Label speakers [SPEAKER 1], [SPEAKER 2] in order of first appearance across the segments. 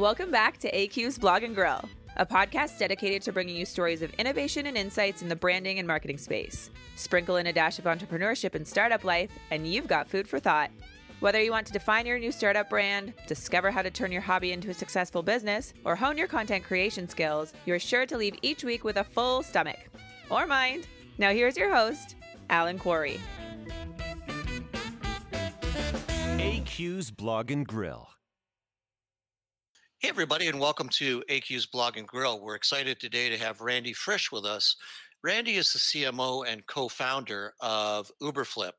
[SPEAKER 1] Welcome back to AQ's Blog and Grill, a podcast dedicated to bringing you stories of innovation and insights in the branding and marketing space. Sprinkle in a dash of entrepreneurship and startup life, and you've got food for thought. Whether you want to define your new startup brand, discover how to turn your hobby into a successful business, or hone your content creation skills, you're sure to leave each week with a full stomach. Or mind. Now, here's your host, Alan Quarry.
[SPEAKER 2] AQ's Blog and Grill.
[SPEAKER 3] Hey, everybody, and welcome to AQ's Blog and Grill. We're excited today to have Randy Frisch with us. Randy is the CMO and co founder of Uberflip,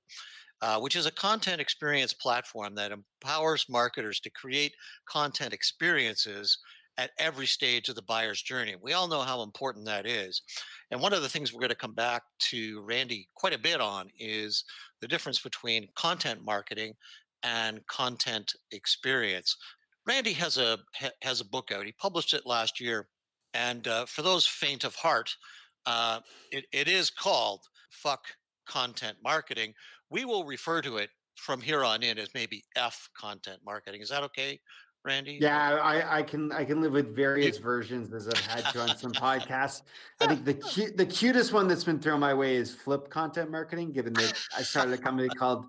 [SPEAKER 3] uh, which is a content experience platform that empowers marketers to create content experiences at every stage of the buyer's journey. We all know how important that is. And one of the things we're going to come back to Randy quite a bit on is the difference between content marketing and content experience. Randy has a has a book out. He published it last year, and uh, for those faint of heart, uh, it, it is called "Fuck Content Marketing." We will refer to it from here on in as maybe F Content Marketing. Is that okay, Randy?
[SPEAKER 4] Yeah, I, I can I can live with various versions as I've had to on some podcasts. I think the cu- the cutest one that's been thrown my way is Flip Content Marketing, given that I started a company called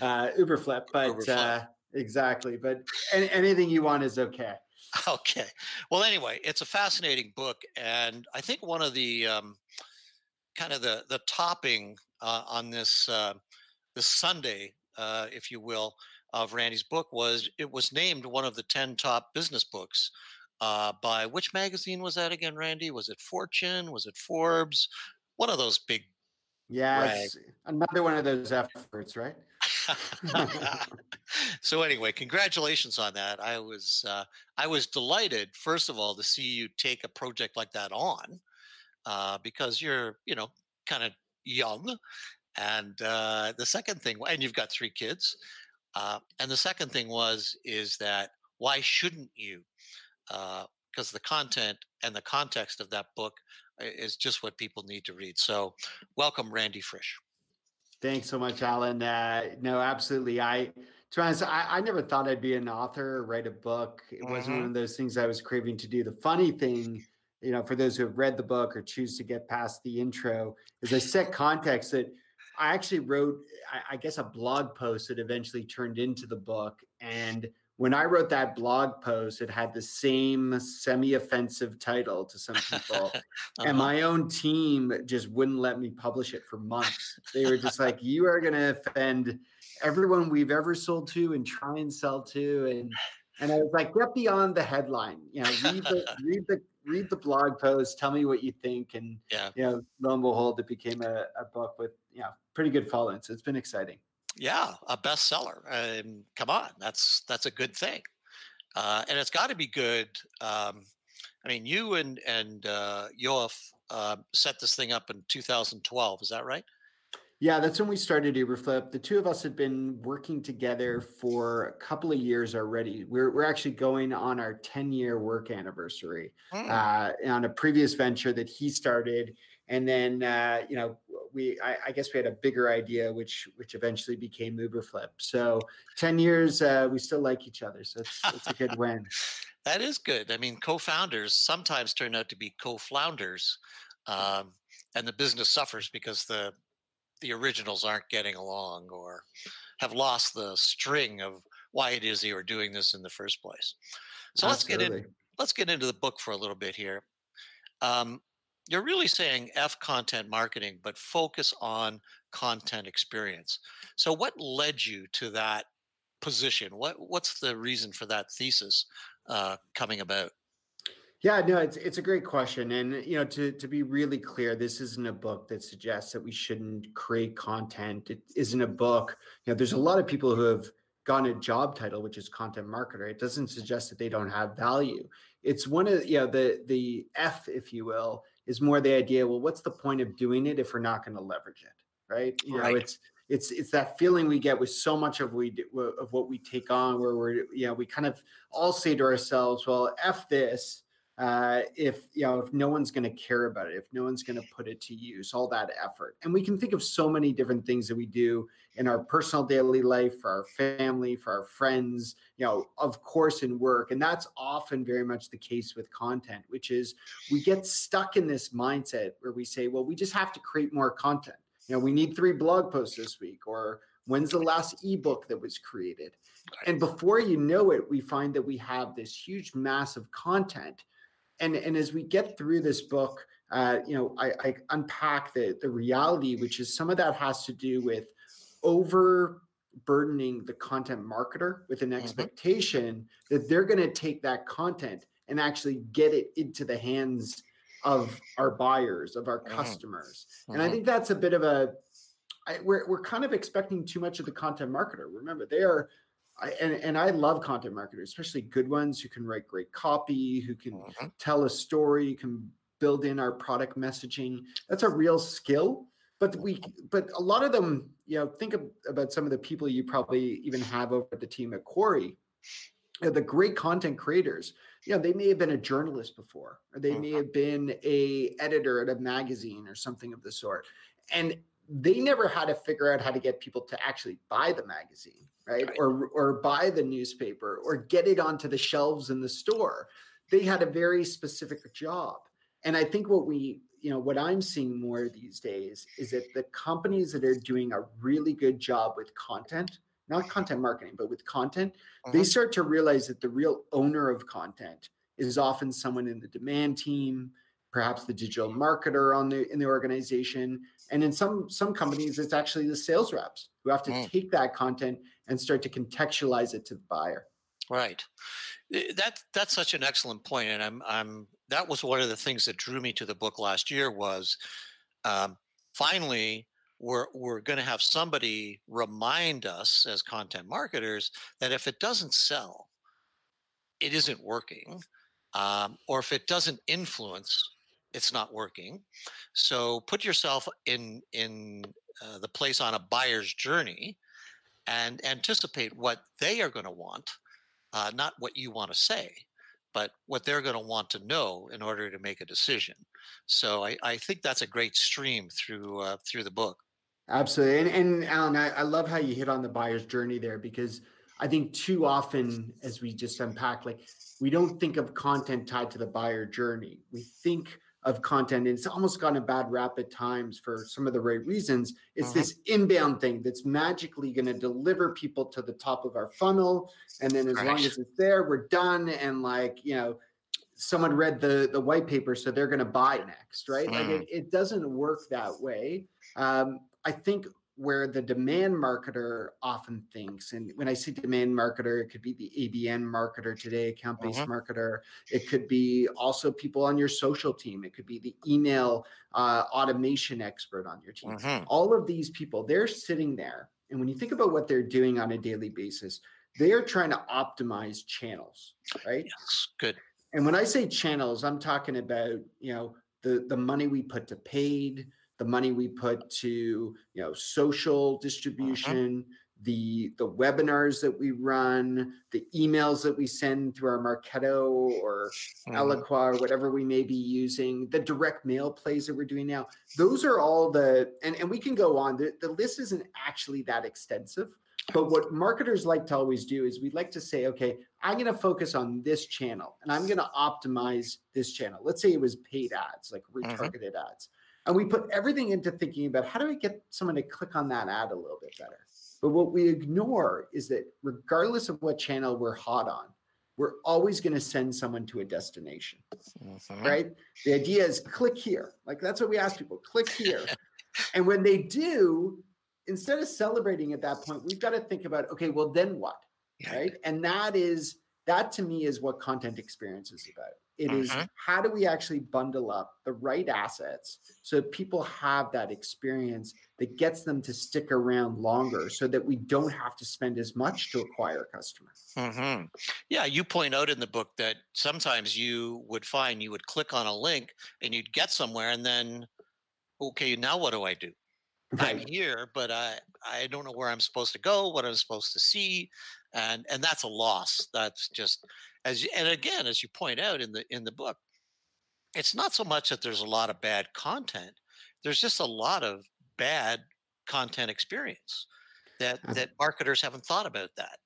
[SPEAKER 4] uh, Uberflip, but. Uberflip. Uh, Exactly. But any, anything you want is okay.
[SPEAKER 3] Okay. Well, anyway, it's a fascinating book, and I think one of the um, kind of the the topping uh, on this uh, this sundae, uh, if you will, of Randy's book was it was named one of the ten top business books uh, by which magazine was that again, Randy? Was it Fortune? Was it Forbes? One of those big.
[SPEAKER 4] Yeah, another one of those efforts, right?
[SPEAKER 3] so anyway, congratulations on that. I was uh, I was delighted, first of all, to see you take a project like that on, uh, because you're you know kind of young, and uh, the second thing, and you've got three kids, uh, and the second thing was is that why shouldn't you? Because uh, the content and the context of that book is just what people need to read. So, welcome, Randy Frisch.
[SPEAKER 4] Thanks so much, Alan. Uh, no, absolutely. I, to be honest, I, I, never thought I'd be an author or write a book. It mm-hmm. wasn't one of those things I was craving to do. The funny thing, you know, for those who have read the book or choose to get past the intro, is I set context that I actually wrote, I, I guess, a blog post that eventually turned into the book. And when I wrote that blog post, it had the same semi offensive title to some people. uh-huh. And my own team just wouldn't let me publish it for months. They were just like, you are going to offend everyone we've ever sold to and try and sell to. And, and I was like, get beyond the headline, you know, read the, read the, read the blog post, tell me what you think. And, yeah. you know, lo and behold, it became a, a book with, you know, pretty good following. So it's been exciting
[SPEAKER 3] yeah, a bestseller. Um, come on, that's that's a good thing, uh, and it's got to be good. Um, I mean, you and and uh, Yoav uh, set this thing up in 2012. Is that right?
[SPEAKER 4] Yeah, that's when we started Uberflip. The two of us had been working together for a couple of years already. We're, we're actually going on our 10 year work anniversary mm. uh, on a previous venture that he started. And then, uh, you know, we I, I, guess we had a bigger idea, which which eventually became Uberflip. So 10 years, uh, we still like each other. So it's, it's a good win.
[SPEAKER 3] that is good. I mean, co-founders sometimes turn out to be co-flounders. Um, and the business suffers because the the originals aren't getting along or have lost the string of why it is they were doing this in the first place. So Absolutely. let's get in. Let's get into the book for a little bit here. Um, you're really saying F content marketing, but focus on content experience. So, what led you to that position? What What's the reason for that thesis uh, coming about?
[SPEAKER 4] Yeah, no, it's it's a great question, and you know, to to be really clear, this isn't a book that suggests that we shouldn't create content. It isn't a book. You know, there's a lot of people who have gotten a job title, which is content marketer. It doesn't suggest that they don't have value. It's one of you know the the F, if you will, is more the idea. Well, what's the point of doing it if we're not going to leverage it, right? You right. know, it's it's it's that feeling we get with so much of we of what we take on, where we're you know we kind of all say to ourselves, well, F this uh, if you know if no one's going to care about it if no one's going to put it to use all that effort and we can think of so many different things that we do in our personal daily life for our family for our friends you know of course in work and that's often very much the case with content which is we get stuck in this mindset where we say well we just have to create more content. You know we need three blog posts this week or when's the last ebook that was created? And before you know it we find that we have this huge mass of content. And and as we get through this book uh, you know I, I unpack the the reality which is some of that has to do with overburdening the content marketer with an mm-hmm. expectation mm-hmm. that they're going to take that content and actually get it into the hands of our buyers of our mm-hmm. customers mm-hmm. and i mm-hmm. think that's a bit of a I, we're, we're kind of expecting too much of the content marketer remember they are I, and, and I love content marketers, especially good ones who can write great copy, who can mm-hmm. tell a story, can build in our product messaging. That's a real skill. But we, but a lot of them, you know, think of, about some of the people you probably even have over at the team at Quarry. You know, the great content creators, you know, they may have been a journalist before, or they may mm-hmm. have been a editor at a magazine or something of the sort. And they never had to figure out how to get people to actually buy the magazine right? right? Or or buy the newspaper or get it onto the shelves in the store. They had a very specific job. And I think what we, you know, what I'm seeing more these days is that the companies that are doing a really good job with content, not content marketing, but with content, uh-huh. they mm-hmm. start to realize that the real owner of content is often someone in the demand team, perhaps the digital marketer on the in the organization and in some some companies it's actually the sales reps who have to mm. take that content and start to contextualize it to the buyer
[SPEAKER 3] right that that's such an excellent point and i'm i'm that was one of the things that drew me to the book last year was um, finally we're we're going to have somebody remind us as content marketers that if it doesn't sell it isn't working um, or if it doesn't influence it's not working. So put yourself in in uh, the place on a buyer's journey and anticipate what they are going to want, uh, not what you want to say, but what they're going to want to know in order to make a decision. So I, I think that's a great stream through uh, through the book.
[SPEAKER 4] Absolutely, and, and Alan, I, I love how you hit on the buyer's journey there because I think too often, as we just unpack, like we don't think of content tied to the buyer journey. We think of content and it's almost gotten a bad rap at times for some of the right reasons it's uh-huh. this inbound thing that's magically going to deliver people to the top of our funnel and then as right. long as it's there we're done and like you know someone read the the white paper so they're going to buy next right mm. like it, it doesn't work that way um, i think where the demand marketer often thinks. And when I say demand marketer, it could be the ABM marketer today, account based uh-huh. marketer. It could be also people on your social team. It could be the email uh, automation expert on your team. Uh-huh. All of these people, they're sitting there. And when you think about what they're doing on a daily basis, they are trying to optimize channels, right?
[SPEAKER 3] Yes, good.
[SPEAKER 4] And when I say channels, I'm talking about, you know, the the money we put to paid, the money we put to you know social uh-huh. distribution uh-huh. the the webinars that we run the emails that we send through our marketo or uh-huh. eloqua or whatever we may be using the direct mail plays that we're doing now those are all the and, and we can go on the, the list isn't actually that extensive but what marketers like to always do is we like to say, okay, I'm going to focus on this channel and I'm going to optimize this channel. Let's say it was paid ads, like uh-huh. retargeted ads. And we put everything into thinking about how do we get someone to click on that ad a little bit better. But what we ignore is that regardless of what channel we're hot on, we're always going to send someone to a destination. Mm-hmm. Right? The idea is click here. Like that's what we ask people click here. and when they do, instead of celebrating at that point, we've got to think about okay, well, then what? Yeah. Right. And that is, that to me is what content experience is about. It uh-huh. is mm-hmm. how do we actually bundle up the right assets so people have that experience that gets them to stick around longer so that we don't have to spend as much to acquire customers.
[SPEAKER 3] Mm-hmm. Yeah, you point out in the book that sometimes you would find you would click on a link and you'd get somewhere and then, okay, now what do I do? Right. I'm here, but I I don't know where I'm supposed to go, what I'm supposed to see, and and that's a loss. That's just as and again as you point out in the in the book it's not so much that there's a lot of bad content. There's just a lot of bad content experience that
[SPEAKER 4] Uh-huh.
[SPEAKER 3] that marketers haven't thought about that.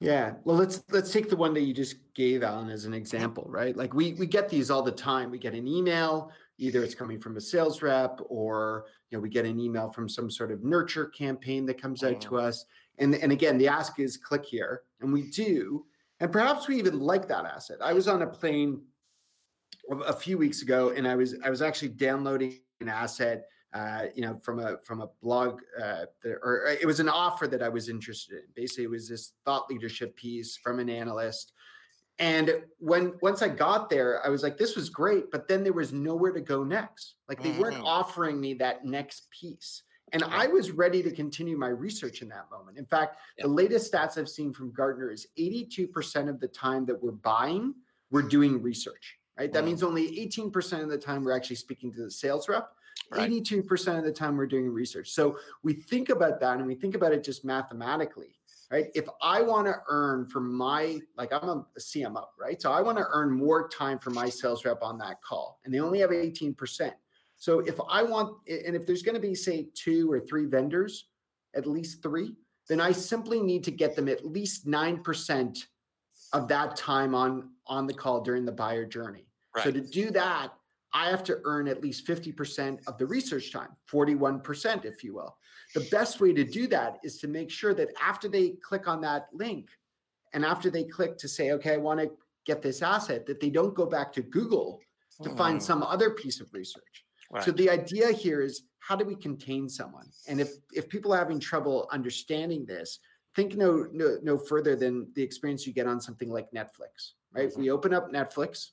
[SPEAKER 4] Yeah. Well, let's let's take the one that you just gave Alan as an example, right? Like we we get these all the time. We get an email, either it's coming from a sales rep or you know we get an email from some sort of nurture campaign that comes out to us. And and again, the ask is click here, and we do. And perhaps we even like that asset. I was on a plane a- few weeks ago, and I was I was actually downloading an asset uh, you know, from a from a blog, uh, or it was an offer that I was interested in. Basically, it was this thought leadership piece from an analyst. And when once I got there, I was like, this was great, but then there was nowhere to go next. Like they weren't
[SPEAKER 3] Mhm.
[SPEAKER 4] offering me that next piece. And I was ready to continue my research in that moment. In fact,
[SPEAKER 3] Yep.
[SPEAKER 4] the latest stats I've seen from Gartner is 82% of the time that we're buying, we're doing research, right? That
[SPEAKER 3] Mhm.
[SPEAKER 4] means only 18% of the time we're actually speaking to the sales rep.
[SPEAKER 3] Right.
[SPEAKER 4] 82% of the time we're doing research. So we think about that and we think about it just mathematically, right? If I want to earn for my, like I'm a CMO, right? So I want to earn more time for my sales rep on that call, and they only have 18%. So if I want, and if there's going to be, say, two or three vendors, at least three, then I simply need to get them at least 9% of that time on on the call during the buyer journey. So to do that, I have to earn at least 50% of the research time, 41%, if you will. The best way to do that is to make sure that after they click on that link and after they click to say, okay, I want to get this asset, that they don't go back to Google to find
[SPEAKER 3] Mm,
[SPEAKER 4] some other piece of research.
[SPEAKER 3] Right.
[SPEAKER 4] So the idea here is how do we contain someone? And if if people are having trouble understanding this, think no no no further than the experience you get on something like Netflix, right?
[SPEAKER 3] Mhm.
[SPEAKER 4] We open up Netflix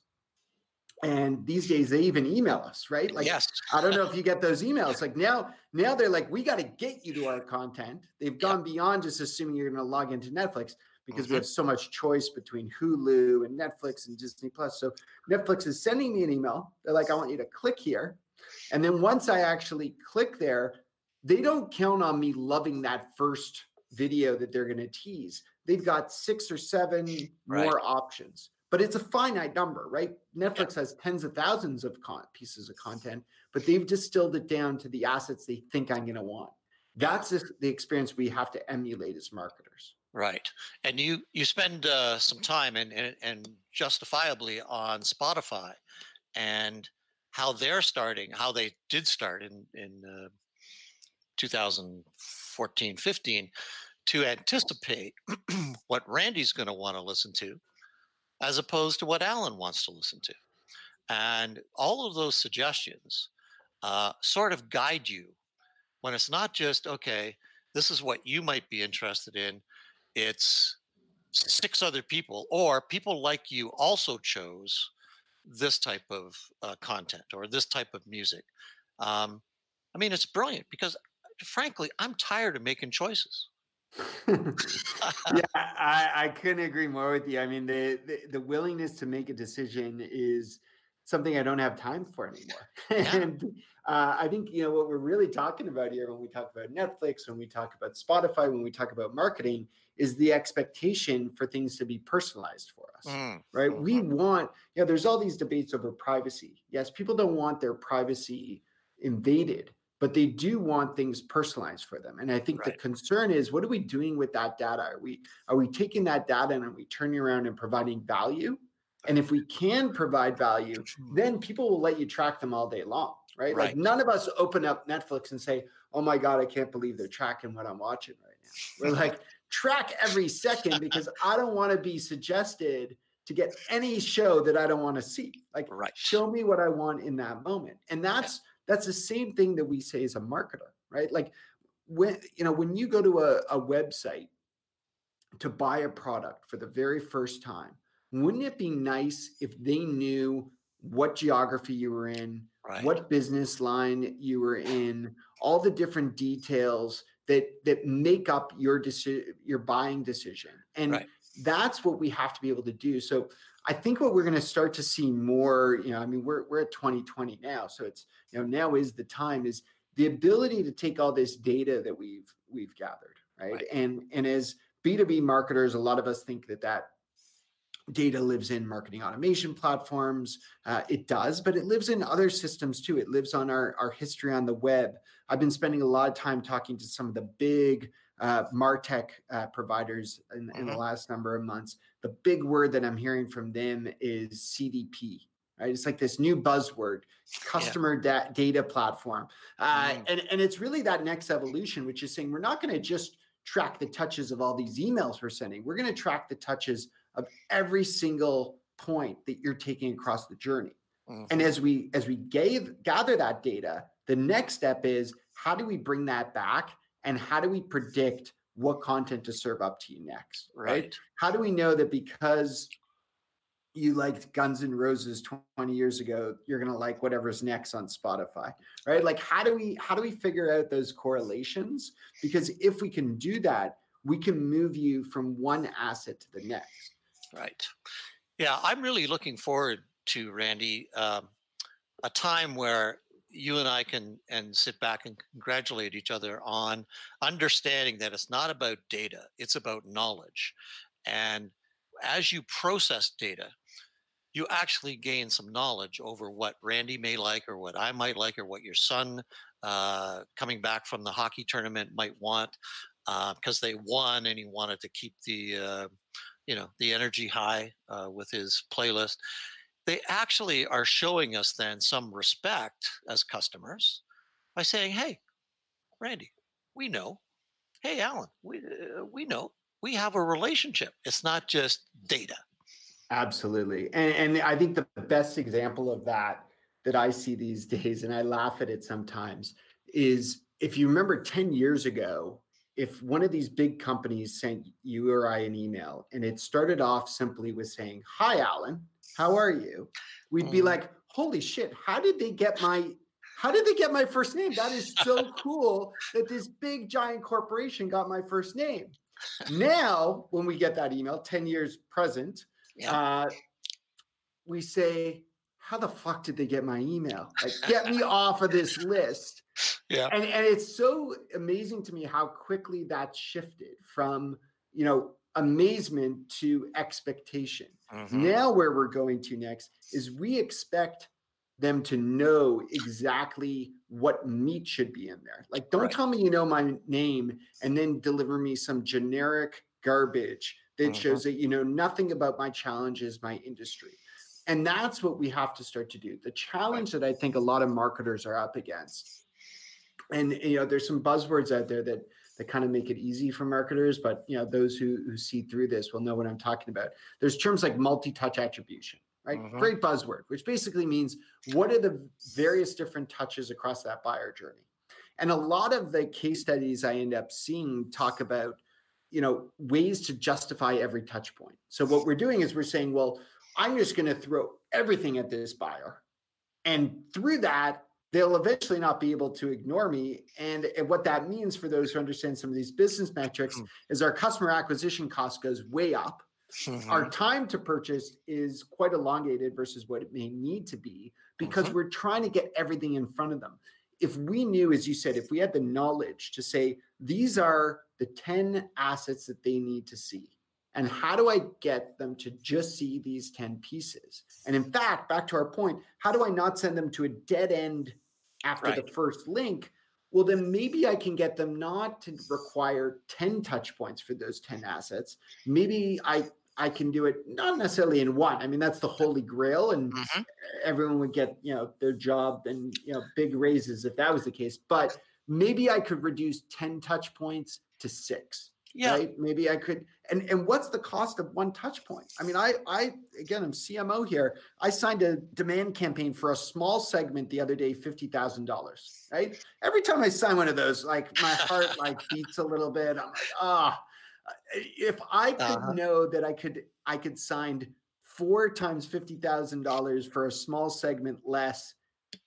[SPEAKER 4] and these days they even email us, right? Like
[SPEAKER 3] yes.
[SPEAKER 4] I don't know if you get those emails. Like now, now they're like, we got to get you to our content. They've
[SPEAKER 3] Yeah.
[SPEAKER 4] gone beyond just assuming you're going to log into Netflix because we
[SPEAKER 3] Mhm.
[SPEAKER 4] have so much choice between Hulu and Netflix and Disney Plus. So Netflix is sending me an email. They're like, I want you to click here. And then once I actually click there, they don't count on me loving that first video that they're going to tease. They've got six or seven
[SPEAKER 3] Right.
[SPEAKER 4] more options, but it's a finite number, right? Netflix has tens of thousands of con- pieces of content, but they've distilled it down to the assets they think I'm going to want. That's the the experience we have to emulate as marketers.
[SPEAKER 3] Right, and you you spend uh, some time and, and and justifiably on Spotify, and how they're starting, how they did start in in uh, 2014, 15, to anticipate what Randy's going to want to listen to, as opposed to what Alan wants to listen to, and all of those suggestions uh, sort of guide you when it's not just okay. This is what you might be interested in it's six other people or people like you also chose this type of uh, content or this type of music um, i mean it's brilliant because frankly i'm tired of making choices
[SPEAKER 4] yeah, I, I couldn't agree more with you. I mean, the, the the willingness to make a decision is something I don't have time for anymore. and uh, I think you know what we're really talking about here when we talk about Netflix, when we talk about Spotify, when we talk about marketing, is the expectation for things to be personalized for us.
[SPEAKER 3] Mm,
[SPEAKER 4] Right? We want, you know, there's all these debates over privacy. Yes, people don't want their privacy invaded, but they do want things personalized for them. And I think
[SPEAKER 3] Right.
[SPEAKER 4] the concern is what are we doing with that data? Are we are we taking that data and are we turning around and providing value? And if we can provide value, then people will let you track them all day long, right? Like none of us open up Netflix and say, "Oh my god, I can't believe they're tracking what I'm watching right now." We're like, track every second because I don't want to be suggested to get any show that I don't want to see. Like,
[SPEAKER 3] Right.
[SPEAKER 4] show me what I want in that moment, and that's that's the same thing that we say as a marketer, right? Like when you know when you go to a, a website to buy a product for the very first time, wouldn't it be nice if they knew what geography you were in,
[SPEAKER 3] right
[SPEAKER 4] what business line you were in, all the different details that that make up your decision, your buying decision, and
[SPEAKER 3] Right.
[SPEAKER 4] that's what we have to be able to do. So I think what we're going to start to see more, you know, I mean, we're we're at 2020 now, so it's you know now is the time is the ability to take all this data that we've we've gathered, right?
[SPEAKER 3] Right.
[SPEAKER 4] And and as B2B marketers, a lot of us think that that data lives in marketing automation platforms. Uh, it does, but it lives in other systems too. It lives on our, our history on the web. I've been spending a lot of time talking to some of the big uh, Martech uh, providers in, in, the mm-hmm. last number of months. The big word that I'm hearing from them is CDP. Right? It's like this new buzzword, customer yeah. da- data platform, uh, mm. and and it's really that next evolution, which is saying we're not going to just track the touches of all these emails we're sending. We're going to track the touches of every single point that you're taking across the journey. Mm-hmm. And as we as we gave, gather that data, the next step is how do we bring that back and how do we predict what content to serve up to you next, right? right? How do we know that because you liked Guns N' Roses 20 years ago, you're going to like whatever's next on Spotify, right? Like how do we how do we figure out those correlations? Because if we can do that, we can move you from one asset to the next.
[SPEAKER 3] Right. Yeah, I'm really looking forward to Randy um, a time where you and I can and sit back and congratulate each other on understanding that it's not about data, it's about knowledge. And as you process data, you actually gain some knowledge over what Randy may like or what I might like or what your son uh, coming back from the hockey tournament might want because uh, they won and he wanted to keep the uh, you know the energy high uh, with his playlist. They actually are showing us then some respect as customers by saying hey randy we know. Hey alan we, uh, we know. We have a relationship. It's not just data.
[SPEAKER 4] Absolutely. And, and i think the best example of that that i see these days and i laugh at it sometimes is if you remember 10 years ago if one of these big companies sent you or I an email and it started off simply with saying, Hi, Alan, how are you? We'd be like, Holy shit, how did they get my how did they get my first name? That is so cool that this big giant corporation got my first name. Now, when we get that email, 10 years present, yeah. uh, we say, How the fuck did they get my email? Like, get me off of this list
[SPEAKER 3] yeah.
[SPEAKER 4] And and it's so amazing to me how quickly that shifted from, you know, amazement to expectation. Mm-hmm. Now where we're going to next is we expect them to know exactly what meat should be in there. Like don't right. tell me you know my name and then deliver me some generic garbage that mm-hmm. shows that you know nothing about my challenges, my industry. And that's what we have to start to do. The challenge right. that I think a lot of marketers are up against and you know there's some buzzwords out there that that kind of make it easy for marketers but you know those who who see through this will know what i'm talking about. There's terms like multi-touch attribution right? Mm-hmm. great buzzword which basically means what are the various different touches across that buyer journey? And a lot of the case studies i end up seeing talk about you know ways to justify every touch point. So what we're doing is we're saying well i'm just going to throw everything at this buyer and through that they'll eventually not be able to ignore me. And, and what that means for those who understand some of these business metrics mm-hmm. is our customer acquisition cost goes way up. Mm-hmm. Our time to purchase is quite elongated versus what it may need to be because mm-hmm. we're trying to get everything in front of them. If we knew, as you said, if we had the knowledge to say, these are the 10 assets that they need to see, and how do I get them to just see these 10 pieces? And in fact, back to our point, how do I not send them to a dead end after right. the first link? Well, then maybe I can get them not to require 10 touch points for those 10 assets. Maybe I I can do it not necessarily in one. I mean, that's the holy grail, and mm-hmm. everyone would get you know their job and you know big raises if that was the case. But maybe I could reduce 10 touch points to six yeah. right? Maybe I could. And and what's the cost of one touch point? I mean, I I again, I'm CMO here. I signed a demand campaign for a small segment the other day, fifty thousand dollars. Right. Every time I sign one of those, like my heart like beats a little bit. I'm like, ah. If I could uh-huh. know that I could I could sign four times fifty thousand dollars for a small segment less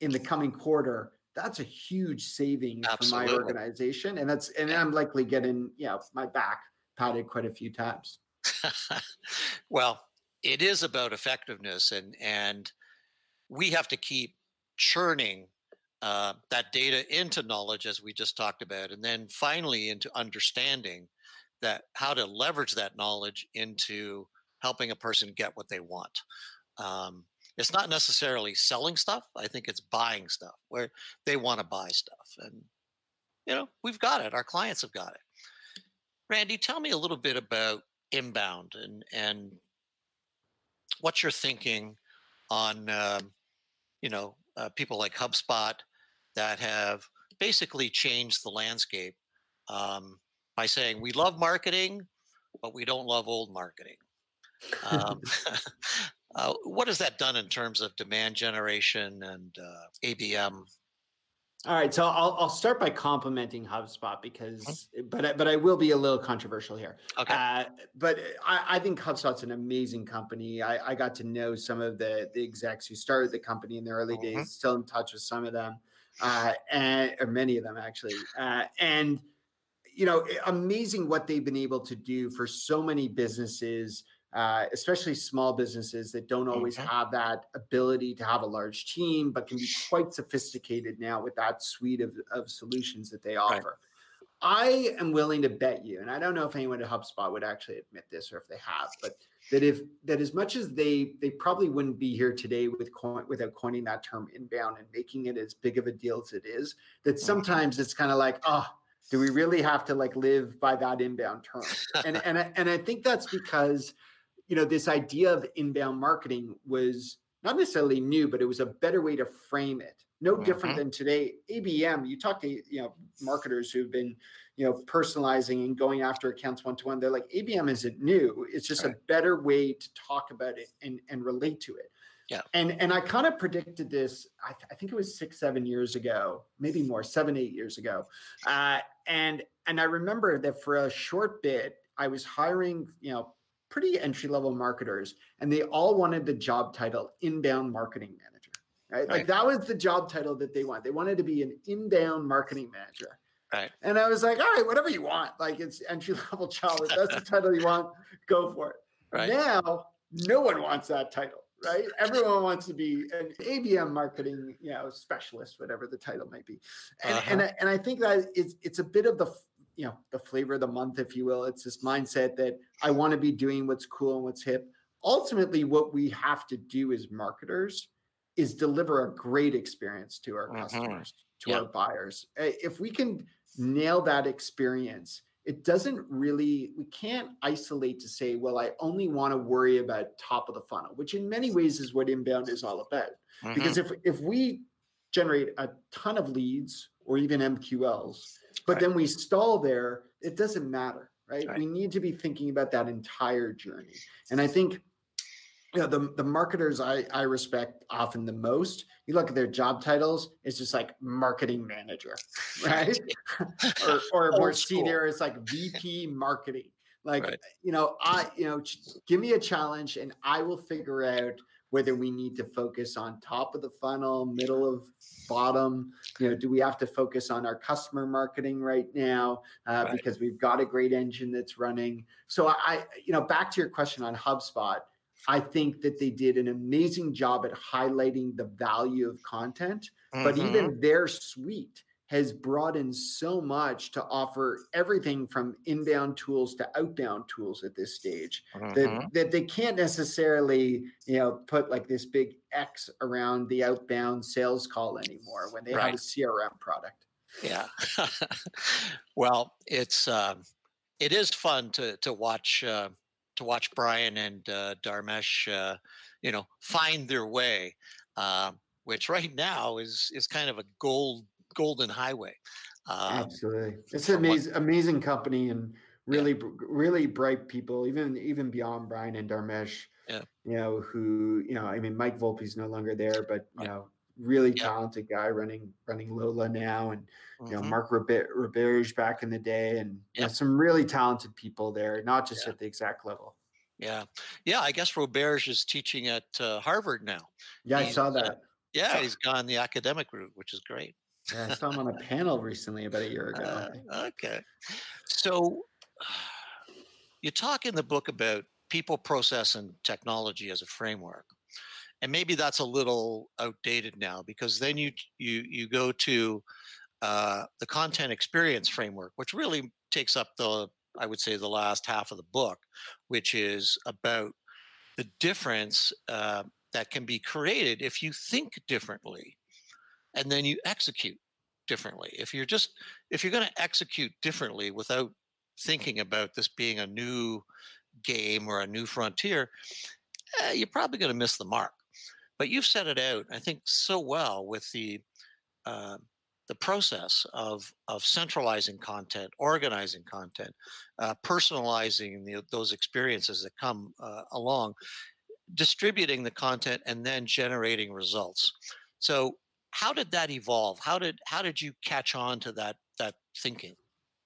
[SPEAKER 4] in the coming quarter, that's a huge saving Absolutely. for my organization and that's and i'm likely getting you know my back patted quite a few times
[SPEAKER 3] well it is about effectiveness and and we have to keep churning uh, that data into knowledge as we just talked about and then finally into understanding that how to leverage that knowledge into helping a person get what they want. Um, it's not necessarily selling stuff. I think it's buying stuff where they want to buy stuff. And, you know, we've got it. Our clients have got it. Randy, tell me a little bit about inbound and, and what you're thinking on, um, you know, uh, people like HubSpot that have basically changed the landscape um, by saying we love marketing, but we don't love old marketing. Um, uh, what has that done in terms of demand generation and uh, ABM?
[SPEAKER 4] All right, so I'll, I'll start by complimenting HubSpot because, mm-hmm. but but I will be a little controversial here.
[SPEAKER 3] Okay. Uh,
[SPEAKER 4] but I, I, think HubSpot's an amazing company. I, I, got to know some of the the execs who started the company in the early mm-hmm. days. Still in touch with some of them, uh, and or many of them actually. Uh, and you know, amazing what they've been able to do for so many businesses uh, especially small businesses that don't always mm-hmm. have that ability to have a large team, but can be quite sophisticated now with that suite of, of solutions that they offer. Right. I am willing to bet you, and I don't know if anyone at HubSpot would actually admit this or if they have, but that if that as much as they they probably wouldn't be here today with coin, without coining that term inbound and making it as big of a deal as it is, that mm-hmm. sometimes it's kind of like, oh, do we really have to like live by that inbound term? and and and I think that's because you know, this idea of inbound marketing was not necessarily new, but it was a better way to frame it. No mm-hmm. different than today. ABM, you talk to you know marketers who've been you know personalizing and going after accounts one to one. They're like ABM isn't new. It's just right. a better way to talk about it and and relate to it.
[SPEAKER 3] Yeah.
[SPEAKER 4] And and I kind of predicted this. I, th- I, think it was six seven years ago, maybe more, seven eight years ago. Uh, and and I remember that for a short bit, I was hiring you know pretty entry level marketers, and they all wanted the job title inbound marketing manager. Right? right? Like that was the job title that they wanted. They wanted to be an inbound marketing manager.
[SPEAKER 3] Right.
[SPEAKER 4] And I was like, all right, whatever you want. Like it's entry level job. If that's the title you want, go for it.
[SPEAKER 3] Right.
[SPEAKER 4] Now, no one wants that title. Right. Everyone wants to be an ABM marketing, you know, specialist, whatever the title might be. And uh-huh. and, I, and I think that it's it's a bit of the you know the flavor of the month if you will it's this mindset that i want to be doing what's cool and what's hip ultimately what we have to do as marketers is deliver a great experience to our mm-hmm. customers to yeah. our buyers if we can nail that experience it doesn't really we can't isolate to say well i only want to worry about top of the funnel which in many ways is what inbound is all about mm-hmm. because if if we generate a ton of leads or even mqls but right. then we stall there, it doesn't matter, right? right? We need to be thinking about that entire journey. And I think you know the, the marketers I, I respect often the most you look at their job titles it's just like marketing manager right or, or more senior it's like vp marketing like right. you know i you know give me a challenge and i will figure out whether we need to focus on top of the funnel, middle of bottom. You know, do we have to focus on our customer marketing right now uh, right. because we've got a great engine that's running? So I, you know, back to your question on HubSpot. I think that they did an amazing job at highlighting the value of content, mm-hmm. but even their suite has brought in so much to offer everything from inbound tools to outbound tools at this stage mm-hmm. that, that they can't necessarily you know put like this big x around the outbound sales call anymore when they right. have a crm product
[SPEAKER 3] yeah well it's um, it is fun to to watch uh, to watch brian and uh, dharmesh uh, you know find their way um, which right now is is kind of a gold golden highway.
[SPEAKER 4] Um, Absolutely, it's an amazing, amazing company and really, yeah. really bright people. Even even beyond Brian and Dharmesh,
[SPEAKER 3] yeah.
[SPEAKER 4] you know, who you know, I mean, Mike Volpe's no longer there, but you know, really yeah. talented guy running running Lola now, and mm-hmm. you know, mm-hmm. Mark Roberge back in the day, and yeah. you know, some really talented people there, not just at the exact level.
[SPEAKER 3] Yeah, yeah. I guess Roberge is teaching at uh, Harvard now.
[SPEAKER 4] Yeah, I saw uh, that. Uh,
[SPEAKER 3] yeah, he's gone the academic route, which is great.
[SPEAKER 4] I saw him on a panel recently about a year ago.
[SPEAKER 3] Uh, okay. So you talk in the book about people, process, and technology as a framework. And maybe that's a little outdated now because then you you you go to uh, the content experience framework, which really takes up the I would say the last half of the book, which is about the difference uh, that can be created if you think differently and then you execute differently. If you're just if you're going to execute differently without thinking about this being a new game or a new frontier, eh, you're probably going to miss the mark. But you've set it out, I think, so well with the uh, the process of of centralizing content, organizing content, uh, personalizing the, those experiences that come uh, along, distributing the content, and then generating results. So, how did that evolve? How did how did you catch on to that that thinking?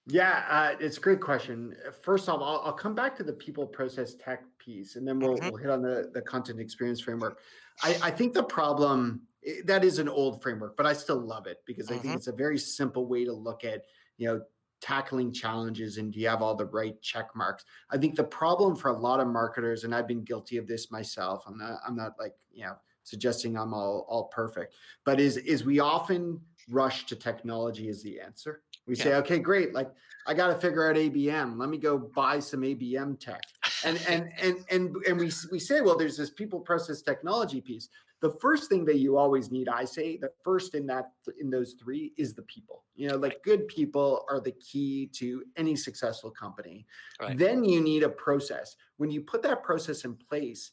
[SPEAKER 4] Yeah, uh, it's a great question. First off, I'll, I'll, come back to the people process tech piece, and then we'll, mm-hmm. we'll hit on the, the content experience framework. I, I think the problem that is an old framework, but I still love it because I think mm-hmm. it's a very simple way to look at, you know, tackling challenges and do you have all the right check marks. I think the problem for a lot of marketers, and I've been guilty of this myself. I'm not, I'm not like, you know, suggesting I'm all all perfect, but is is we often rush to technology as the answer. We yeah. say, okay, great. Like I got to figure out ABM. Let me go buy some ABM tech. And and and and and we we say, well, there's this people process technology piece the first thing that you always need i say the first in that in those three is the people you know like good people are the key to any successful company right. then you need a process when you put that process in place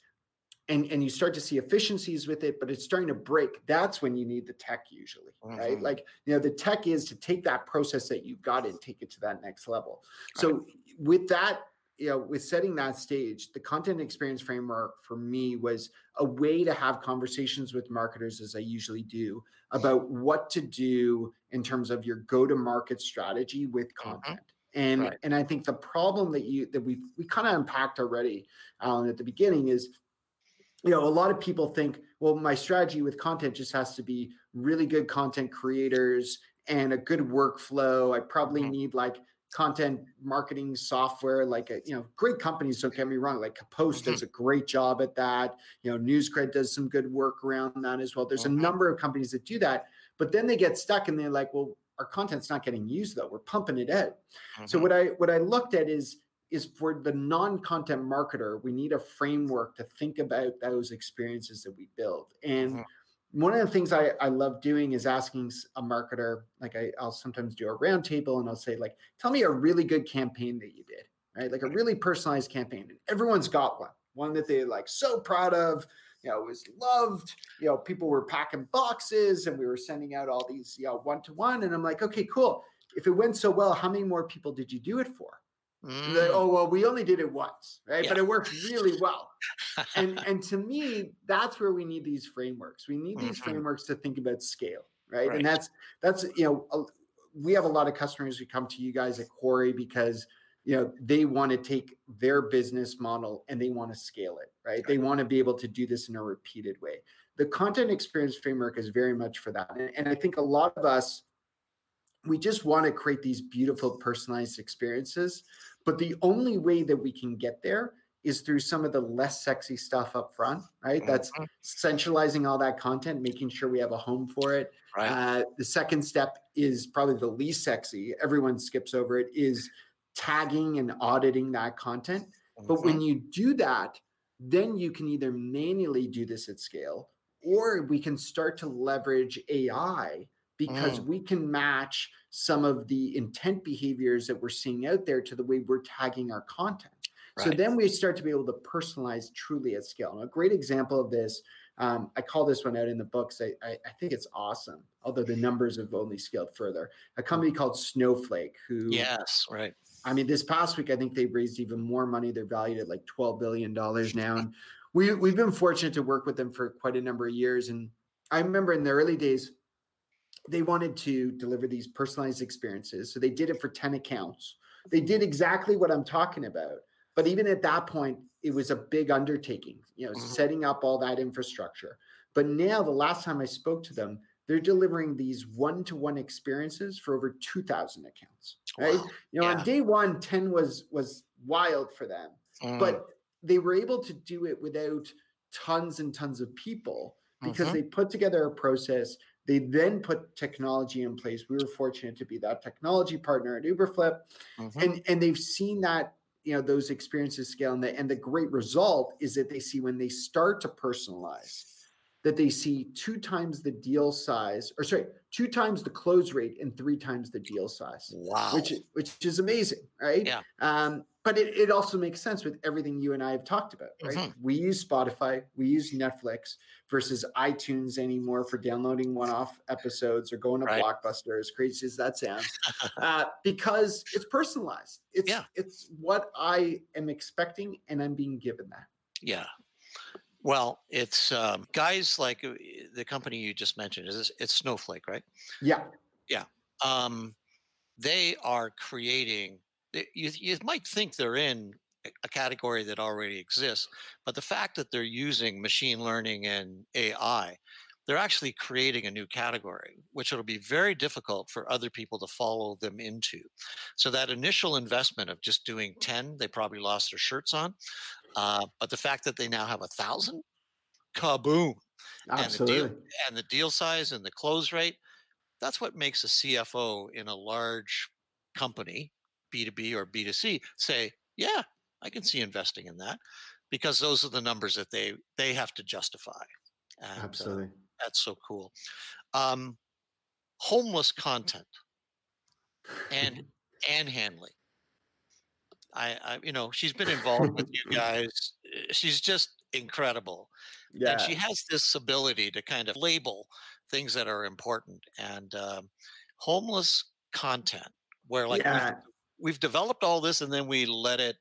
[SPEAKER 4] and and you start to see efficiencies with it but it's starting to break that's when you need the tech usually mm-hmm. right like you know the tech is to take that process that you've got and take it to that next level so right. with that you know, with setting that stage, the content experience framework for me was a way to have conversations with marketers, as I usually do, about what to do in terms of your go-to-market strategy with mm-hmm. content. Mm-hmm. And right. and I think the problem that you that we we kind of unpacked already, Alan, at the beginning is, you know, a lot of people think, well, my strategy with content just has to be really good content creators and a good workflow. I probably mm-hmm. need like content marketing software like a, you know great companies don't get me wrong like Kapost mm-hmm. does a great job at that you know newscred does some good work around that as well there's mm-hmm. a number of companies that do that but then they get stuck and they're like well our content's not getting used though we're pumping it out mm-hmm. so what i what i looked at is is for the non-content marketer we need a framework to think about those experiences that we build and mm-hmm one of the things I, I love doing is asking a marketer, like I, I'll sometimes do a roundtable and I'll say, like, tell me a really good campaign that you did, right? Like a really personalized campaign. And everyone's got one, one that they're like so proud of, you know, was loved. You know, people were packing boxes and we were sending out all these, you know, one to one. And I'm like, okay, cool. If it went so well, how many more people did you do it for? Mm. Like, oh well, we only did it once, right? Yeah. But it worked really well. and and to me, that's where we need these frameworks. We need these mm-hmm. frameworks to think about scale, right? right? And that's that's you know, we have a lot of customers who come to you guys at Quarry because you know they want to take their business model and they want to scale it, right? right. They want to be able to do this in a repeated way. The content experience framework is very much for that, and, and I think a lot of us we just want to create these beautiful personalized experiences but the only way that we can get there is through some of the less sexy stuff up front, right? That's mm-hmm. centralizing all that content, making sure we have a home for it. Right. Uh, the second step is probably the least sexy. Everyone skips over it. Is tagging and auditing that content. Mm-hmm. But when you do that, then you can either manually do this at scale, or we can start to leverage AI because mm. we can match some of the intent behaviors that we're seeing out there to the way we're tagging our content. Right. So then we start to be able to personalize truly at scale. And a great example of this, um, I call this one out in the books. I, I, I, think it's awesome, although the numbers have only scaled further. A company called Snowflake, who
[SPEAKER 3] yes, right.
[SPEAKER 4] I mean, this past week I think they raised even more money. They're valued at like twelve billion dollars now, and we we've been fortunate to work with them for quite a number of years. And I remember in the early days, they wanted to deliver these personalized experiences. So they did it for 10 accounts. They did exactly what I'm talking about. But even at that point, it was a big undertaking, you know, mm-hmm. setting up all that infrastructure. But now, the last time I spoke to them, they're delivering these one-to-one experiences for over 2,000 accounts. Right? Wow. You know, yeah. on day one, 10 was was wild for them, mm. but they were able to do it without tons and tons of people because mm-hmm. they put together a process they then put technology in place. We were fortunate to be that technology partner at Uberflip, mm-hmm. and and they've seen that you know those experiences scale. And the and the great result is that they see when they start to personalize that they see two times the deal size or sorry two times the close rate and three times the deal size
[SPEAKER 3] wow.
[SPEAKER 4] which which is amazing right?
[SPEAKER 3] Yeah.
[SPEAKER 4] Um but it, it also makes sense with everything you and i have talked about right
[SPEAKER 3] Mhm.
[SPEAKER 4] we use spotify we use netflix versus itunes anymore for downloading one-off episodes or going to
[SPEAKER 3] Right.
[SPEAKER 4] blockbuster as crazy as that sounds uh, because it's personalized it's
[SPEAKER 3] Yeah.
[SPEAKER 4] it's what i am expecting and i'm being given that
[SPEAKER 3] Yeah. Well, it's um, guys like uh, the company you just mentioned. Is it's Snowflake, right?
[SPEAKER 4] Yeah.
[SPEAKER 3] Yeah Um, they are creating. They- You you might think they're in a- category that already exists, but the fact that they're using machine learning and AI, they're actually creating a new category, which it'll be very difficult for other people to follow them into. So that initial investment of just doing ten, they probably lost their shirts on. Uh, but the fact that they now have a thousand, kaboom! And the deal-
[SPEAKER 4] absolutely
[SPEAKER 3] and the deal size and the close rate that's what makes a cfo in a large company b2b or b2c say yeah i can see investing in that because those are the numbers that they they have to justify and, uh,
[SPEAKER 4] absolutely
[SPEAKER 3] that's so cool um homeless content and Ann Handley. I, I, you know, she's been involved with you guys. Uh, She's just incredible
[SPEAKER 4] yeah
[SPEAKER 3] and she has this ability to kind of label things that are important and um, homeless content where like
[SPEAKER 4] yeah
[SPEAKER 3] we've, developed all this and then we let it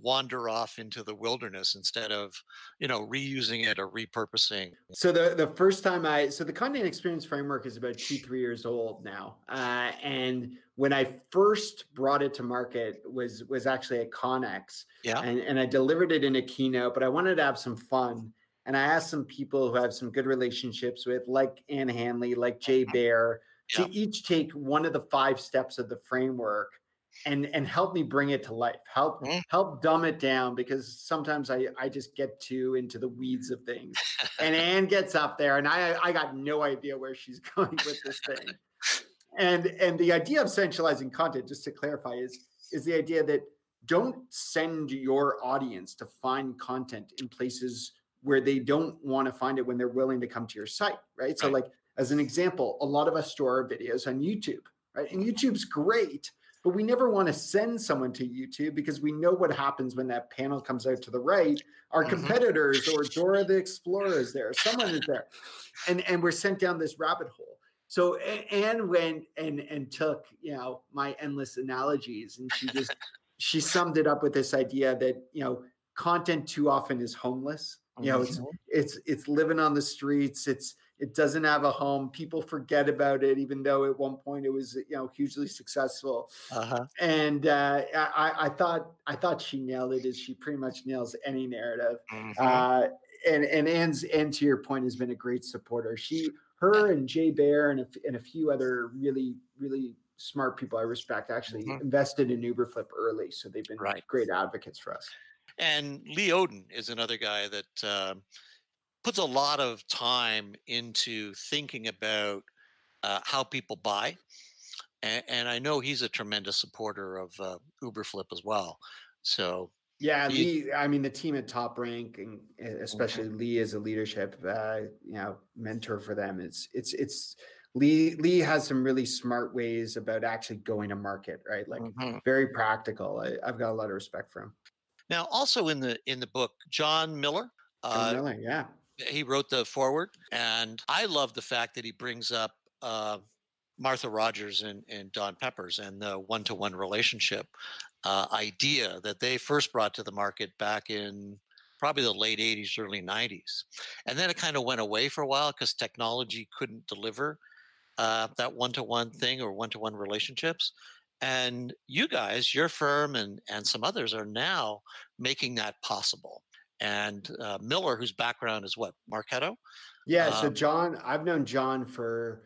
[SPEAKER 3] wander off into the wilderness instead of you know reusing it or repurposing
[SPEAKER 4] So the the first time I so the content experience framework is about two three years old now, uh, and when I first brought it to market was was actually at Conex,
[SPEAKER 3] yeah
[SPEAKER 4] and and I delivered it in a keynote, but I wanted to have some fun, and I asked some people who have some good relationships with, like Ann Handley, like Jay Baer,
[SPEAKER 3] Yeah.
[SPEAKER 4] to each take one of the five steps of the framework. And, and help me bring it to life. Help
[SPEAKER 3] Mhm.
[SPEAKER 4] help dumb it down because sometimes I, I just get too into the weeds of things and Ann gets up there, and I I got no idea where she's going with this thing. And and the idea of centralizing content, just to clarify, is is the idea that don't send your audience to find content in places where they don't want to find it when they're willing to come to your site, right? So,
[SPEAKER 3] Right.
[SPEAKER 4] like as an example, a lot of us store our videos on YouTube, right? And YouTube's great, but we never want to send someone to YouTube because we know what happens when that panel comes out to the right. Our
[SPEAKER 3] Mhm.
[SPEAKER 4] competitors or Dora the Explorer is there, someone is there, and and we're sent down this rabbit hole. So Ann went and and took you know my endless analogies, and she just she summed it up with this idea that you know content too often is homeless. You know, it's it's it's living on the streets. It's it doesn't have a home. People forget about it, even though at one point it was you know hugely successful.
[SPEAKER 3] uh-huh
[SPEAKER 4] And uh, I, I thought I thought she nailed it, as she pretty much nails any narrative.
[SPEAKER 3] Mhm.
[SPEAKER 4] Uh, and and Ann's and to your point has been a great supporter. She, her, and Jay Baer and a, and a few other really really smart people I respect actually
[SPEAKER 3] Mhm.
[SPEAKER 4] invested in Uberflip early, so they've been
[SPEAKER 3] Right.
[SPEAKER 4] great advocates for us.
[SPEAKER 3] And Lee Odden is another guy that um, puts a lot of time into thinking about uh, how people buy. And, and I know he's a tremendous supporter of uh, Uberflip as well. So,
[SPEAKER 4] Yeah,
[SPEAKER 3] You-
[SPEAKER 4] Lee. I mean, the team at Top Rank, and uh, especially Lee as a leadership, uh, you know, mentor for them. It's it's it's Lee. Lee has some really smart ways about actually going to market, right? Like
[SPEAKER 3] Mhm.
[SPEAKER 4] very practical. I, I've got a lot of respect for him.
[SPEAKER 3] now also in the in the book, Jon Miller.
[SPEAKER 4] Jon
[SPEAKER 3] Uh,
[SPEAKER 4] Miller, yeah,
[SPEAKER 3] he wrote the foreword and i love the fact that he brings up uh, martha rogers and, and don peppers and the one-to-one relationship uh, idea that they first brought to the market back in probably the late 80s early 90s and then it kind of went away for a while because technology couldn't deliver uh, that one-to-one thing or one-to-one relationships. And you guys your firm and and some others are now making that possible and uh, Miller, whose background is what Marketo.
[SPEAKER 4] yeah. so
[SPEAKER 3] Um,
[SPEAKER 4] Jon, I've known Jon for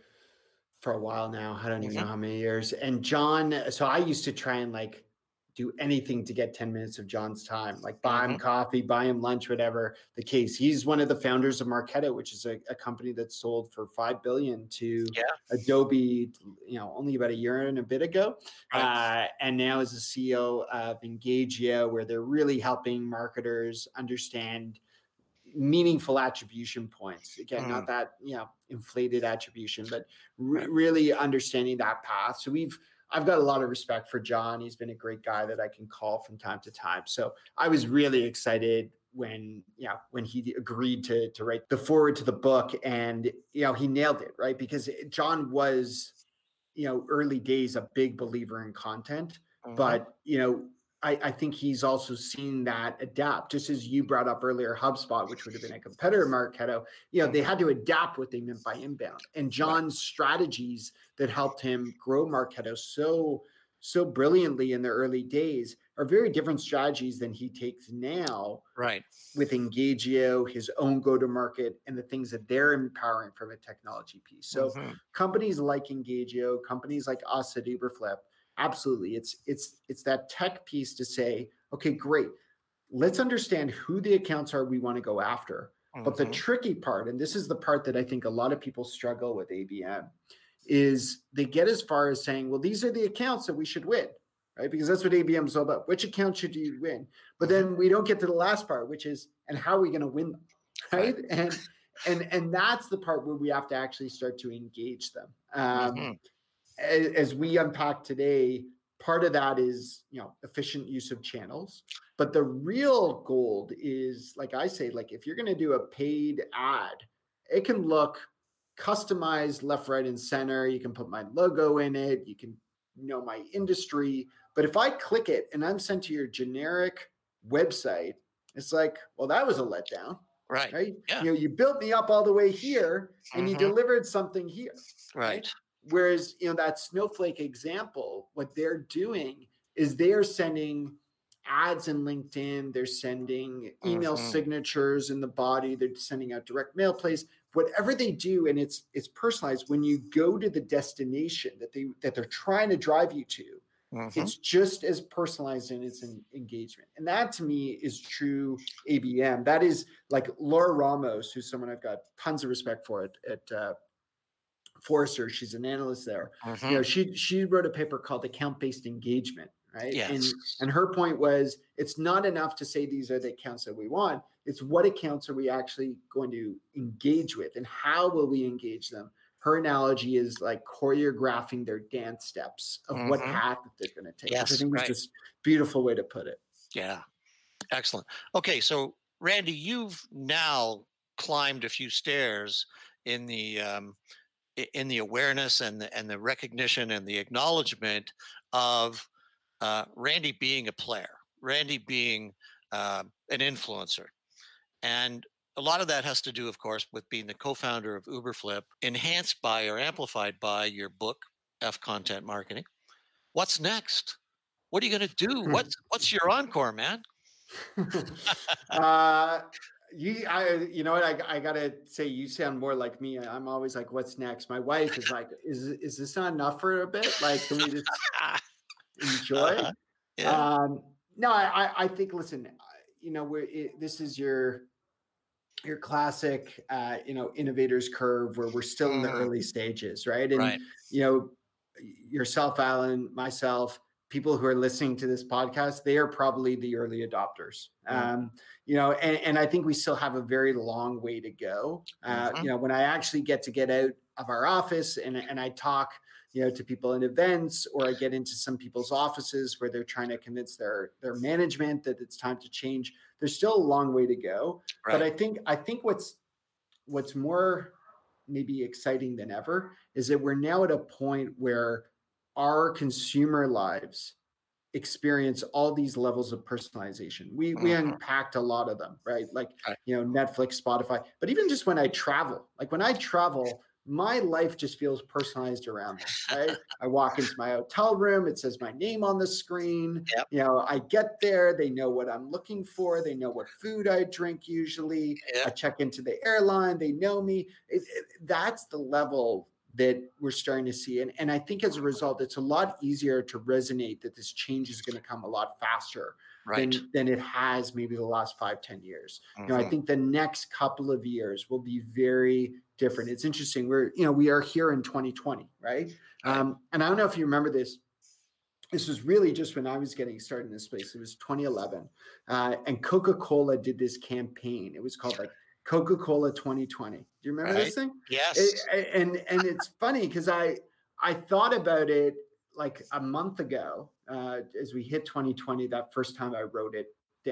[SPEAKER 4] for a while now. I don't even
[SPEAKER 3] Mhm.
[SPEAKER 4] know how many years. And Jon, so I used to try and like do anything to get 10 minutes of Jon's time, like buy him coffee, buy him lunch, whatever the case. He's one of the founders of Marketo, which is a, a company that sold for five billion to
[SPEAKER 3] Yeah.
[SPEAKER 4] Adobe, you know, only about a year and a bit ago.
[SPEAKER 3] Right.
[SPEAKER 4] Uh, and now is the CEO of Engagio, where they're really helping marketers understand meaningful attribution points. Again, not that you know inflated attribution, but re- really understanding that path. So we've I've got a lot of respect for Jon. He's been a great guy that I can call from time to time. So I was really excited when yeah when he agreed to to write the foreword to the book and you know he nailed it right because Jon was you know early days a big believer in content
[SPEAKER 3] Mhm.
[SPEAKER 4] but you know I, I think he's also seen that adapt just as you brought up earlier hubspot which would have been a competitor marketo you know they had to adapt what they meant by inbound and jon's strategies that helped him grow marketo so so brilliantly in the early days are very different strategies than he takes now
[SPEAKER 3] right.
[SPEAKER 4] with Engagio, his own go to market, and the things that they're empowering from a technology piece. So
[SPEAKER 3] Mhm.
[SPEAKER 4] companies like Engagio, companies like us at Uberflip, absolutely, it's it's it's that tech piece to say, okay, great, let's understand who the accounts are we want to go after. But the
[SPEAKER 3] Mhm.
[SPEAKER 4] tricky part, and this is the part that I think a lot of people struggle with ABM, is they get as far as saying, well, these are the accounts that we should win, right? Because that's what ABM is all about. Which account should you win? But then we don't get to the last part, which is, and how are we going to win them, right? And and and that's the part where we have to actually start to engage them. Um,
[SPEAKER 3] Mhm.
[SPEAKER 4] As we unpack today, part of that is you know efficient use of channels, but the real gold is like I say, like if you're going to do a paid ad, it can look customized left, right, and center. You can put my logo in it. You can know my industry. But if I click it and I'm sent to your generic website, it's like, well, that was a letdown,
[SPEAKER 3] Right.
[SPEAKER 4] right?
[SPEAKER 3] Yeah.
[SPEAKER 4] You know, you built me up all the way here and you
[SPEAKER 3] Mhm.
[SPEAKER 4] delivered something here.
[SPEAKER 3] Right.
[SPEAKER 4] Whereas, you know, that snowflake example, what they're doing is they're sending ads in LinkedIn, they're sending email
[SPEAKER 3] Mhm.
[SPEAKER 4] signatures in the body, they're sending out direct mail plays, whatever they do, and it's it's personalized. When you go to the destination that they that they're trying to drive you to,
[SPEAKER 3] Mhm.
[SPEAKER 4] it's just as personalized in its an engagement. And that to me is true ABM. That is like Laura Ramos, who's someone I've got tons of respect for at, at uh, Forrester. She's an analyst there.
[SPEAKER 3] Mhm.
[SPEAKER 4] You know, she she wrote a paper called account-based engagement, right? And
[SPEAKER 3] Yes.
[SPEAKER 4] and her point was it's not enough to say these are the accounts that we want. It's what accounts are we actually going to engage with and how will we engage them? Her analogy is like choreographing their dance steps of what
[SPEAKER 3] Mhm.
[SPEAKER 4] path that they're going to take.
[SPEAKER 3] Yes,
[SPEAKER 4] I think
[SPEAKER 3] right.
[SPEAKER 4] just beautiful way to put it.
[SPEAKER 3] Yeah. Excellent. Okay, so Randy, you've now climbed a few stairs in the um, in the awareness and the, and the recognition and the acknowledgement of uh, Randy being a player, Randy being uh, an influencer, and a lot of that has to do, of course, with being the co-founder of Uberflip, enhanced by or amplified by your book, F Content Marketing. What's next? What are you going to do? What's what's your encore, man?
[SPEAKER 4] uh, you, I, you know what? I, I gotta say, you sound more like me. I'm always like, "What's next?" My wife is like, "Is is this not enough for a bit? Like, can we just enjoy?"
[SPEAKER 3] Uh-huh. Yeah.
[SPEAKER 4] Um, no, I, I- think. Listen, you know, we're it, this is your your classic, uh, you know, innovators curve where we're still in the
[SPEAKER 3] Mhm.
[SPEAKER 4] early stages, right? And
[SPEAKER 3] right.
[SPEAKER 4] you know, yourself, Alan, myself, people who are listening to this podcast, they are probably the early adopters.
[SPEAKER 3] Mm.
[SPEAKER 4] Um, you know, and, and I think we still have a very long way to go. Uh,
[SPEAKER 3] Mhm.
[SPEAKER 4] You know, when I actually get to get out of our office and, and I talk, you know, to people in events or I get into some people's offices where they're trying to convince their their management that it's time to change. There's still a long way to go. But I think I think what's what's more maybe exciting than ever is that we're now at a point where our consumer lives experience all these levels of personalization. We we
[SPEAKER 3] Mhm.
[SPEAKER 4] unpacked a lot of them, right? Like you know Netflix, Spotify, but even just when I travel, like when I travel, my life just feels personalized around me. Right? I walk into my hotel room, it says my name on the screen.
[SPEAKER 3] Yep.
[SPEAKER 4] You know, I get there, they know what I'm looking for, they know what food I drink usually.
[SPEAKER 3] Yeah.
[SPEAKER 4] I check into the airline, they know me. It, it- that's the level that we're starting to see. And, and I think as a result, it's a lot easier to resonate that this change is going to come a lot faster right. than, than it has maybe the last five ten years. Mm-hmm. You know, I mm-hmm. think the next couple of years will be very different. It's interesting. We're, you know, we are here in 2020, right? Um, and I don't know if you remember this. This was really just when I was getting started in this space. It was 2011. Uh, and Coca Cola did this campaign. It was called like Coca Cola 2020. Do you remember right. this thing?
[SPEAKER 3] Yes.
[SPEAKER 4] It, and and it's funny because I I thought about it like a month ago uh, as we hit 2020. That first time I wrote it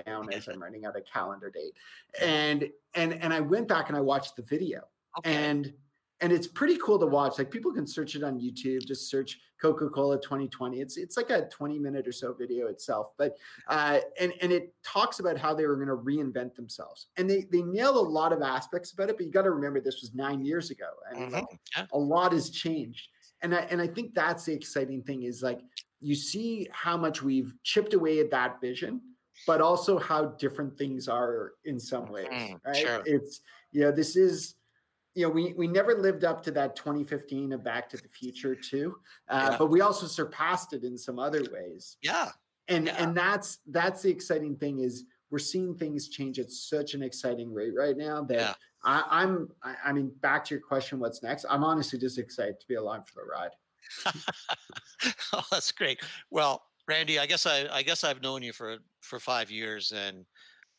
[SPEAKER 4] down as I'm writing out a calendar date, and and and I went back and I watched the video, okay. and and it's pretty cool to watch. Like people can search it on YouTube. Just search Coca Cola 2020. It's it's like a 20 minute or so video itself, but uh, and and it talks about how they were going to reinvent themselves, and they they nail a lot of aspects about it. But you got to remember this was nine years ago, and mm-hmm. like, yeah. a lot has changed. And I and I think that's the exciting thing is like you see how much we've chipped away at that vision, but also how different things are in some ways. Mm, right? Sure. It's you know this is you know, we we never lived up to that 2015 of Back to the Future too, uh, yeah. but we also surpassed it in some other ways.
[SPEAKER 3] Yeah,
[SPEAKER 4] and
[SPEAKER 3] yeah.
[SPEAKER 4] and that's that's the exciting thing is we're seeing things change at such an exciting rate right now that yeah. I, am I, I, mean, back to your question, what's next? I'm honestly just excited to be along for the ride.
[SPEAKER 3] oh, that's great. Well, Randy, I guess I I guess I've known you for for five years, and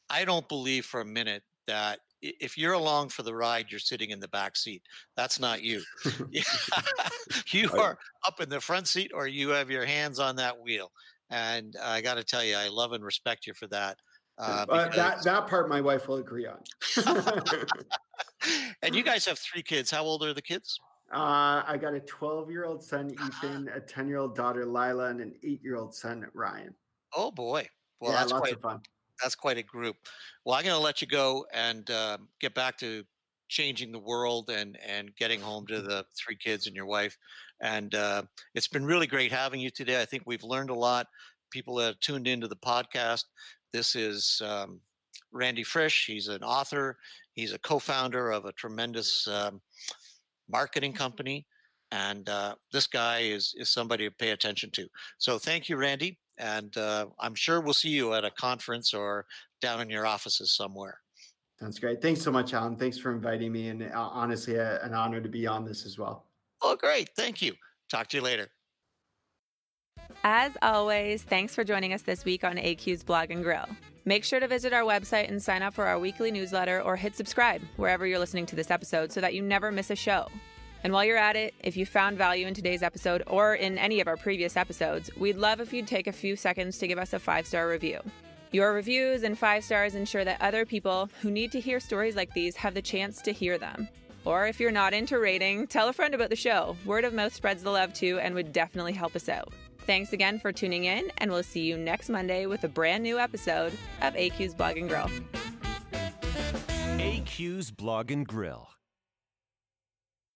[SPEAKER 3] I don't believe for a minute that if you're along for the ride, you're sitting in the back seat. That's not you. you are up in the front seat, or you have your hands on that wheel. And I got to tell you, I love and respect you for that.
[SPEAKER 4] Uh, uh, that that part, my wife will agree on.
[SPEAKER 3] and you guys have three kids. How old are the kids?
[SPEAKER 4] Uh, I got a 12 year old son, Ethan, a 10 year old daughter, Lila, and an eight year old son, Ryan.
[SPEAKER 3] Oh boy!
[SPEAKER 4] Well, yeah, that's quite, of fun
[SPEAKER 3] that's quite a group. Well, I'm going to let you go and uh, get back to changing the world and and getting home to the three kids and your wife. And uh, it's been really great having you today. I think we've learned a lot. People that have tuned into the podcast. This is um, Randy Frisch. He's an author. He's a co-founder of a tremendous um, marketing company. And uh, this guy is is somebody to pay attention to. So thank you, Randy and uh, I'm sure we'll see you at a conference or down in your offices somewhere.
[SPEAKER 4] That's great. Thanks so much, Alan. Thanks for inviting me, and uh, honestly, uh, an honor to be on this as well.
[SPEAKER 3] Oh, great. Thank you. Talk to you later.
[SPEAKER 1] As always, thanks for joining us this week on AQ's Blog and Grill. Make sure to visit our website and sign up for our weekly newsletter or hit subscribe wherever you're listening to this episode so that you never miss a show. And while you're at it, if you found value in today's episode or in any of our previous episodes, we'd love if you'd take a few seconds to give us a five star review. Your reviews and five stars ensure that other people who need to hear stories like these have the chance to hear them. Or if you're not into rating, tell a friend about the show. Word of mouth spreads the love too and would definitely help us out. Thanks again for tuning in, and we'll see you next Monday with a brand new episode of AQ's Blog and Grill.
[SPEAKER 2] AQ's Blog and Grill.